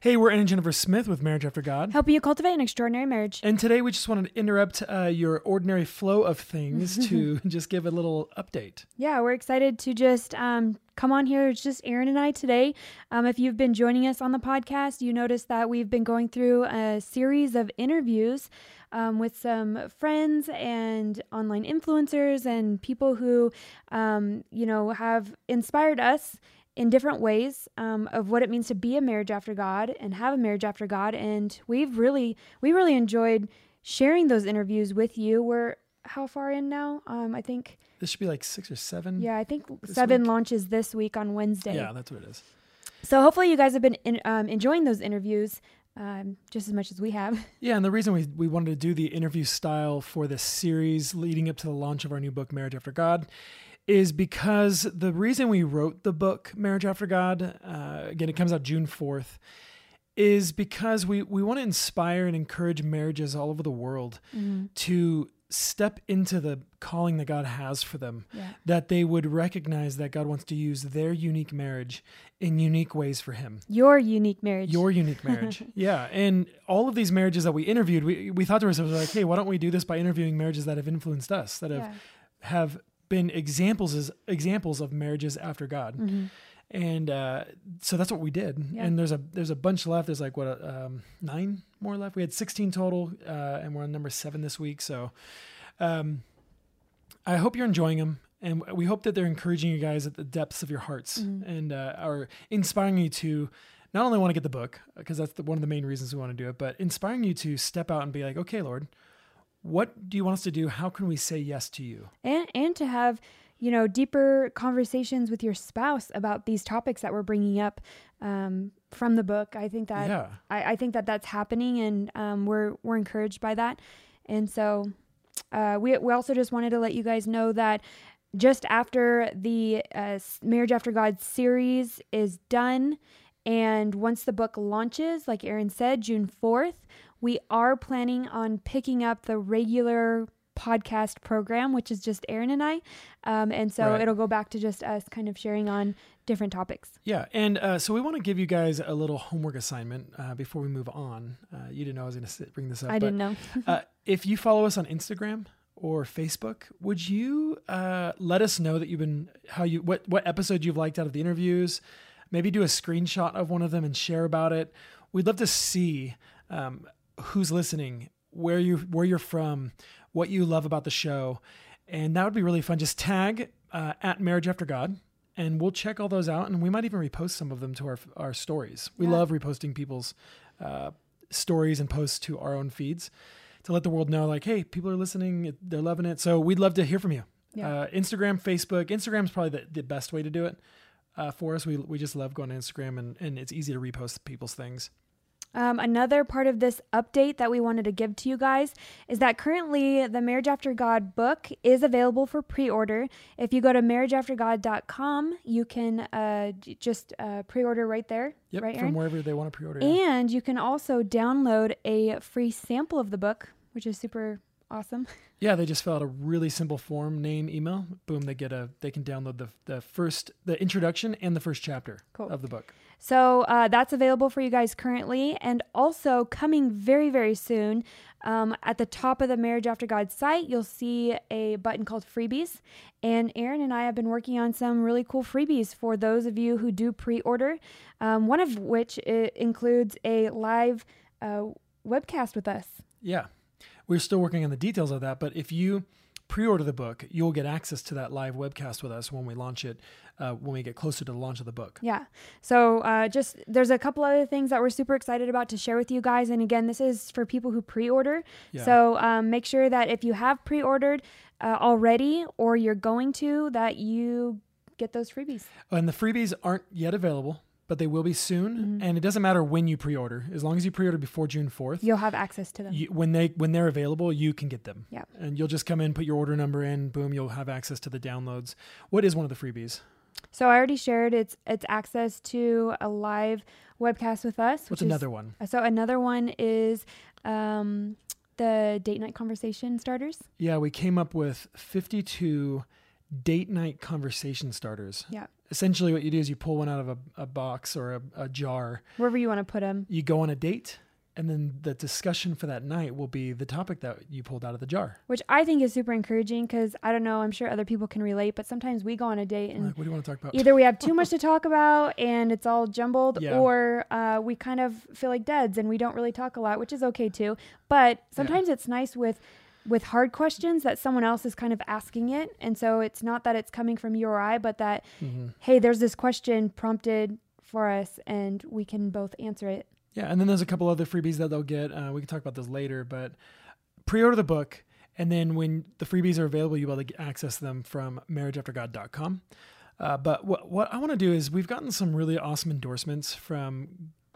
Hey, we're Aaron and Jennifer Smith with Marriage After God. Helping you cultivate an extraordinary marriage. And today we just wanted to interrupt uh, your ordinary flow of things to just give a little update. Yeah, we're excited to just um, come on here. It's just Aaron and I today. Um, if you've been joining us on the podcast, you notice that we've been going through a series of interviews um, with some friends and online influencers and people who, um, you know, have inspired us in different ways um, of what it means to be a marriage after God and have a marriage after God. And we've really, we really enjoyed sharing those interviews with you. We're how far in now? Um, I think this should be like six or seven. Yeah, I think seven week? launches this week on Wednesday. Yeah, that's what it is. So hopefully you guys have been in, um, enjoying those interviews. Um, just as much as we have. Yeah, and the reason we, we wanted to do the interview style for this series leading up to the launch of our new book, Marriage After God, is because the reason we wrote the book Marriage After God, uh, again, it comes out June 4th, is because we, we want to inspire and encourage marriages all over the world mm-hmm. to step into the calling that God has for them, yeah. that they would recognize that God wants to use their unique marriage in unique ways for Him. Your unique marriage. Your unique marriage. yeah. And all of these marriages that we interviewed, we, we thought to ourselves, like, hey, why don't we do this by interviewing marriages that have influenced us, that have, yeah. have been examples as examples of marriages after God. Mm-hmm. And uh, so that's what we did. Yeah. And there's a there's a bunch left. There's like what um, nine more left. We had 16 total, uh, and we're on number seven this week. So um, I hope you're enjoying them, and we hope that they're encouraging you guys at the depths of your hearts mm-hmm. and uh, are inspiring you to not only want to get the book because that's the, one of the main reasons we want to do it, but inspiring you to step out and be like, okay, Lord, what do you want us to do? How can we say yes to you? And and to have you know deeper conversations with your spouse about these topics that we're bringing up um, from the book. I think that yeah. I, I think that that's happening, and um, we're we're encouraged by that. And so uh, we we also just wanted to let you guys know that just after the uh, Marriage After God series is done. And once the book launches, like Aaron said, June 4th, we are planning on picking up the regular podcast program, which is just Aaron and I. Um, and so right. it'll go back to just us kind of sharing on different topics. Yeah. And uh, so we want to give you guys a little homework assignment uh, before we move on. Uh, you didn't know I was going to bring this up. I didn't know. Uh, if you follow us on Instagram, or Facebook, would you uh, let us know that you've been how you what what episode you've liked out of the interviews? Maybe do a screenshot of one of them and share about it. We'd love to see um, who's listening, where you where you're from, what you love about the show, and that would be really fun. Just tag uh, at Marriage After God, and we'll check all those out, and we might even repost some of them to our our stories. We yeah. love reposting people's uh, stories and posts to our own feeds to let the world know, like, hey, people are listening, they're loving it. So we'd love to hear from you. Yeah. Uh, Instagram, Facebook. Instagram's probably the, the best way to do it uh, for us. We we just love going to Instagram, and and it's easy to repost people's things. Um, another part of this update that we wanted to give to you guys is that currently the Marriage After God book is available for pre order. If you go to marriageaftergod.com, you can uh, just uh, pre order right there. Yep, right, from wherever they want to pre order. And you can also download a free sample of the book, which is super awesome. Yeah, they just fill out a really simple form, name, email, boom, they get a they can download the the first the introduction and the first chapter cool. of the book. So uh, that's available for you guys currently, and also coming very very soon. Um, at the top of the Marriage After God site, you'll see a button called Freebies. And Aaron and I have been working on some really cool freebies for those of you who do pre order, um, one of which includes a live uh, webcast with us. Yeah we're still working on the details of that. But if you pre-order the book, you'll get access to that live webcast with us when we launch it, uh, when we get closer to the launch of the book. Yeah. So uh, just there's a couple other things that we're super excited about to share with you guys. And again, this is for people who pre-order. Yeah. So um, make sure that if you have pre-ordered uh, already or you're going to, that you get those freebies. And the freebies aren't yet available but they will be soon. Mm-hmm. And it doesn't matter when you pre-order, as long as you pre-order before June fourth, you'll have access to them. You, when they when they're available, you can get them. Yeah, and you'll just come in, put your order number in, boom, you'll have access to the downloads. What is one of the freebies? So I already shared it's it's access to a live webcast with us. What's another is, one? So another one is um, the date night conversation starters. Yeah, we came up with fifty two date night conversation starters. Yeah essentially what you do is you pull one out of a, a box or a, a, jar. Wherever you want to put them you go on a date and then the discussion for that night will be the topic that you pulled out of the jar. Which i think is super encouraging because i don't know i'm sure other people can relate but sometimes we go on a date and like, what do you want to talk about? either we have too much to talk about and it's all jumbled yeah. or uh, we kind of feel like deads and we don't really talk a lot which is okay too. But sometimes yeah. it's nice with with hard questions that someone else is kind of asking it. And so it's not that it's coming from you or I, but that, mm-hmm. hey, there's this question prompted for us and we can both answer it. Yeah. And then there's a couple other freebies that they'll get. Uh, we can talk about those later, but pre order the book. And then when the freebies are available, you'll be able to access them from marriageaftergod.com. Uh, but what, what I want to do is we've gotten some really awesome endorsements from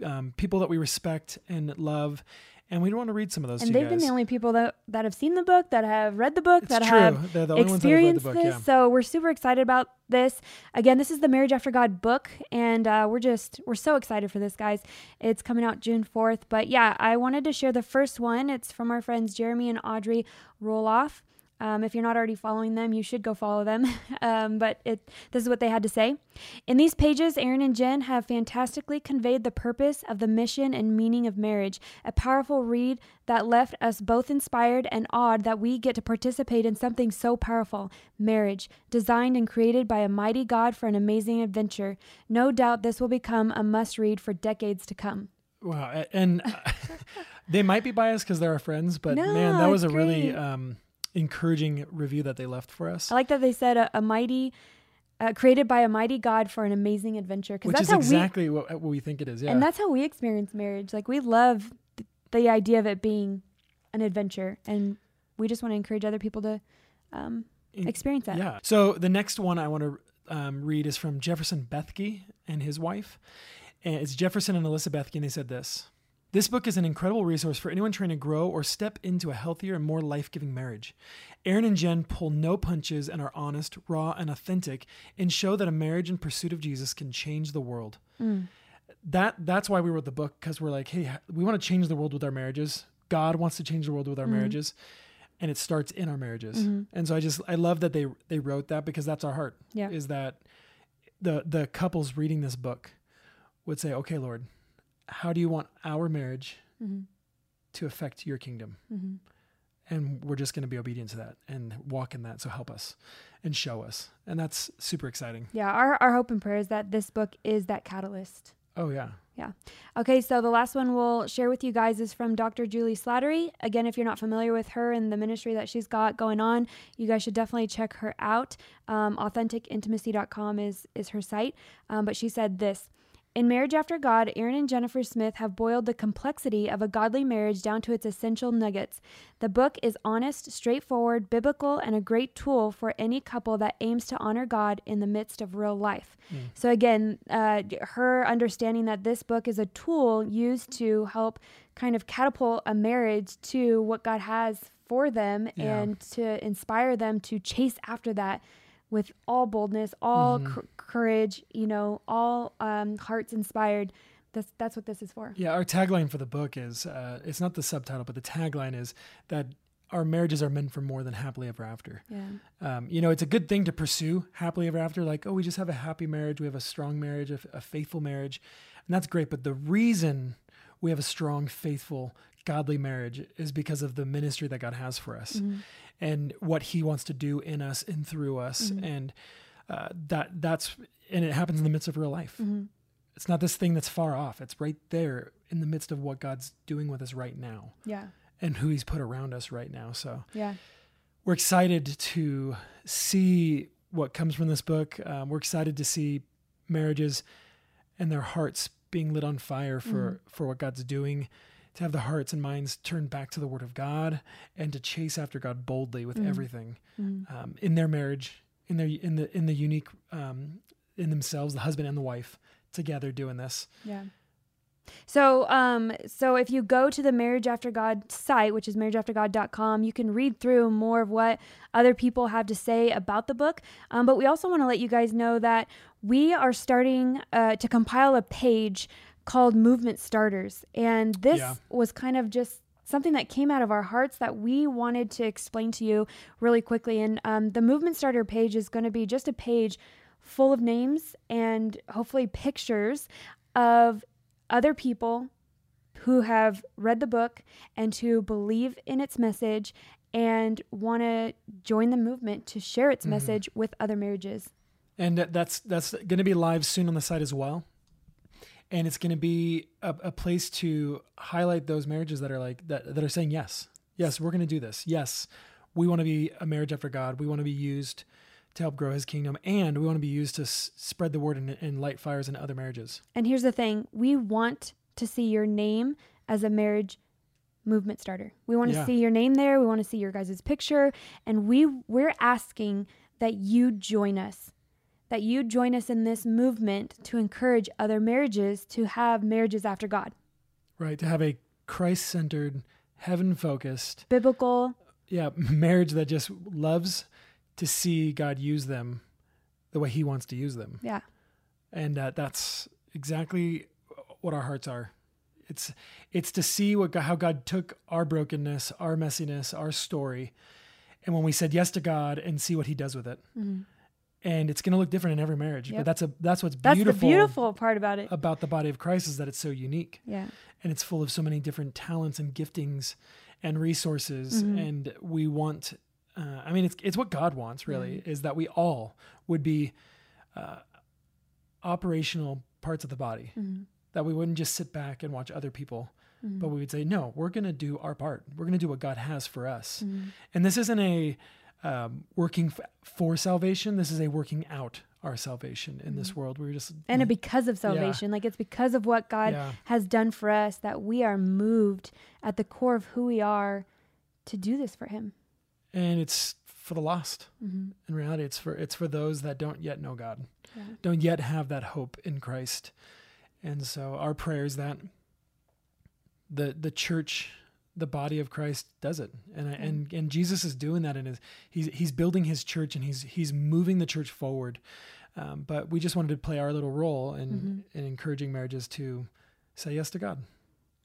um, people that we respect and love and we don't want to read some of those. And they've guys. been the only people that that have seen the book, that have read the book, it's that true. have experienced book, this. Yeah. So we're super excited about this. Again, this is the Marriage After God book, and uh, we're just we're so excited for this, guys. It's coming out June fourth. But yeah, I wanted to share the first one. It's from our friends Jeremy and Audrey Roloff. Um, if you're not already following them, you should go follow them. um, but it, this is what they had to say. In these pages, Aaron and Jen have fantastically conveyed the purpose of the mission and meaning of marriage. A powerful read that left us both inspired and awed that we get to participate in something so powerful marriage, designed and created by a mighty God for an amazing adventure. No doubt this will become a must read for decades to come. Wow. And they might be biased because they're our friends, but no, man, that was a great. really. Um, encouraging review that they left for us. I like that they said a, a mighty, uh, created by a mighty God for an amazing adventure. Which that's is exactly we, what, what, we think it is. Yeah, and that's how we experience marriage. Like we love th- the idea of it being an adventure, and we just want to encourage other people to um, experience that. Yeah. So the next one I want to um, read is from Jefferson Bethke and his wife. And it's Jefferson and Alyssa Bethke, and they said this. This book is an incredible resource for anyone trying to grow or step into a healthier and more life giving marriage. Aaron and Jen pull no punches and are honest, raw, and authentic and show that a marriage in pursuit of Jesus can change the world. Mm. That That's why we wrote the book because we're like, hey, we want to change the world with our marriages. God wants to change the world with our mm. marriages. And it starts in our marriages. Mm-hmm. And so I just, I love that they, they wrote that because that's our heart. Yeah. Is that the, the couples reading this book would say, okay, Lord, how do you want our marriage mm-hmm. to affect your kingdom? Mm-hmm. And we're just going to be obedient to that and walk in that. So help us and show us. And that's super exciting. Yeah. Our, our hope and prayer is that this book is that catalyst. Oh, yeah. Yeah. Okay, so the last one we'll share with you guys is from Dr. Juli Slattery. Again, if you're not familiar with her and the ministry that she's got going on, you guys should definitely check her out. Um, AuthenticIntimacy.com is is her site. Um, but she said this. In Marriage After God, Aaron and Jennifer Smith have boiled the complexity of a godly marriage down to its essential nuggets. The book is honest, straightforward, biblical, and a great tool for any couple that aims to honor God in the midst of real life. Mm. So, again, uh, her understanding that this book is a tool used to help kind of catapult a marriage to what God has for them yeah. and to inspire them to chase after that with all boldness, all mm-hmm. c- courage, you know, all um, hearts inspired. That's that's what this is for. Yeah, our tagline for the book is uh, it's not the subtitle, but the tagline is that our marriages are meant for more than happily ever after. Yeah. Um, you know, it's a good thing to pursue happily ever after. Like, oh, we just have a happy marriage, we have a strong marriage, a, a faithful marriage, and that's great. But the reason we have a strong, faithful, godly marriage is because of the ministry that God has for us. Mm-hmm and what he wants to do in us and through us mm-hmm. and uh, that that's and it happens in the midst of real life mm-hmm. it's not this thing that's far off it's right there in the midst of what god's doing with us right now yeah and who He's put around us right now. So yeah, we're excited to see what comes from this book. Um, we're excited to see marriages and their hearts being lit on fire for mm. for what God's doing. To have the hearts and minds turned back to the Word of God and to chase after God boldly with mm. everything mm. Um, in their marriage, in their in the in the unique um, in themselves, the husband and the wife together doing this. Yeah. So, um, so if you go to the Marriage After God site, which is marriageaftergod.com, you can read through more of what other people have to say about the book. Um, but we also want to let you guys know that we are starting uh, to compile a page called Movement Starters, and this yeah. was kind of just something that came out of our hearts that we wanted to explain to you really quickly. And um, the Movement Starter page is going to be just a page full of names and hopefully pictures of other people who have read the book and who believe in its message and want to join the movement to share its mm-hmm. message with other marriages. And that's that's going to be live soon on the site as well. And it's going to be a, a, place to highlight those marriages that are like that that are saying yes, yes, we're going to do this. Yes, we want to be a marriage after God. We want to be used to help grow his kingdom and we want to be used to s- spread the word and, and light fires in other marriages and here's the thing we want to see your name as a marriage movement starter we want to yeah. see your name there we want to see your guys' picture and we we're asking that you join us that you join us in this movement to encourage other marriages to have marriages after god right to have a christ-centered heaven-focused biblical yeah marriage that just loves to see God use them the way He wants to use them. Yeah. And uh, that's exactly what our hearts are. It's it's to see what God, how God took our brokenness, our messiness, our story, and when we said yes to God, and see what He does with it. Mm-hmm. And it's going to look different in every marriage, yep. but that's a that's what's that's beautiful. the beautiful part about it about the body of Christ is that it's so unique. Yeah, and it's full of so many different talents and giftings and resources, mm-hmm. and we want uh, I mean, it's it's what God wants really mm-hmm. is that we all would be uh, operational parts of the body. Mm-hmm. That we wouldn't just sit back and watch other people, mm-hmm. but we would say, no, we're going to do our part. We're going to do what God has for us. Mm-hmm. And this isn't a um, working f- for salvation. This is a working out our salvation in this mm-hmm. world. We're just and because of salvation, yeah. like it's because of what God yeah. has done for us that we are moved at the core of who we are to do this for Him and it's for the lost. Mm-hmm. In reality, it's for it's for those that don't yet know God, yeah. don't yet have that hope in Christ. And so our prayer is that the the church, the body of Christ, does it, and yeah. and and Jesus is doing that in his he's he's building his church and he's he's moving the church forward. Um, but we just wanted to play our little role in mm-hmm. in encouraging marriages to say yes to God.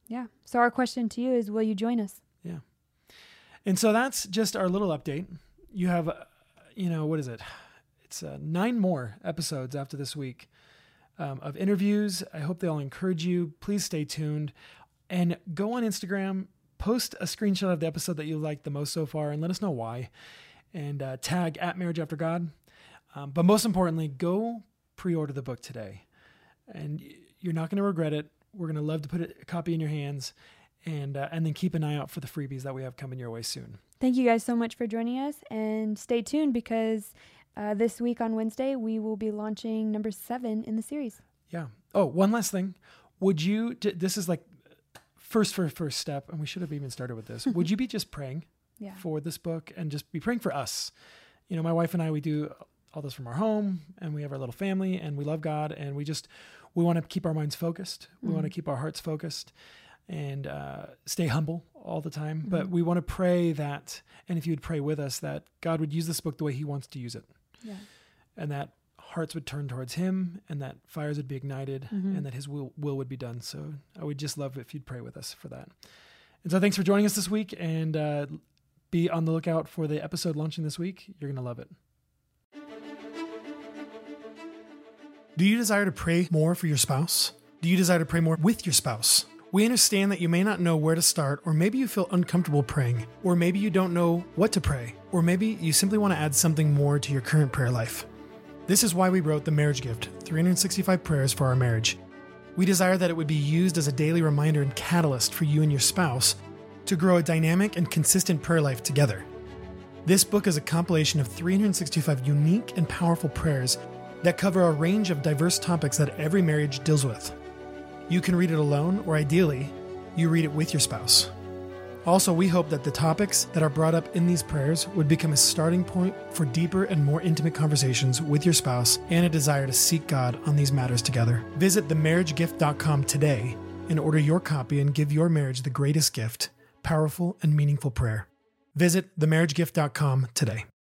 Yeah. So our question to you is, will you join us? Yeah. And so that's just our little update. You have, uh, you know, what is it? It's uh, nine more episodes after this week um, of interviews. I hope they all encourage you. Please stay tuned and go on Instagram, post a screenshot of the episode that you liked the most so far, and let us know why. And uh, tag at Marriage After God. Um, but most importantly, go pre order the book today. And you're not going to regret it. We're going to love to put a copy in your hands and uh, and then keep an eye out for the freebies that we have coming your way soon. Thank you guys so much for joining us, and stay tuned because uh, this week on Wednesday we will be launching number seven in the series. Yeah. Oh, one last thing. Would you? This is like first for first step, and we should have even started with this. would you be just praying yeah. for this book and just be praying for us? You know, my wife and I, we do all this from our home, and we have our little family, and we love God, and we just we want to keep our minds focused. We mm-hmm. want to keep our hearts focused and uh, stay humble all the time. Mm-hmm. But we want to pray that, and if you would pray with us, that God would use this book the way He wants to use it. Yeah. And that hearts would turn towards Him, and that fires would be ignited, mm-hmm. and that His will, will would be done. So I would just love if you'd pray with us for that. And so thanks for joining us this week, and uh, be on the lookout for the episode launching this week. You're going to love it. Do you desire to pray more for your spouse? Do you desire to pray more with your spouse? We understand that you may not know where to start, or maybe you feel uncomfortable praying, or maybe you don't know what to pray, or maybe you simply want to add something more to your current prayer life. This is why we wrote The Marriage Gift 365 Prayers for Our Marriage. We desire that it would be used as a daily reminder and catalyst for you and your spouse to grow a dynamic and consistent prayer life together. This book is a compilation of 365 unique and powerful prayers that cover a range of diverse topics that every marriage deals with. You can read it alone, or ideally, you read it with your spouse. Also, we hope that the topics that are brought up in these prayers would become a starting point for deeper and more intimate conversations with your spouse and a desire to seek God on these matters together. Visit themarriagegift.com today and order your copy and give your marriage the greatest gift powerful and meaningful prayer. Visit themarriagegift.com today.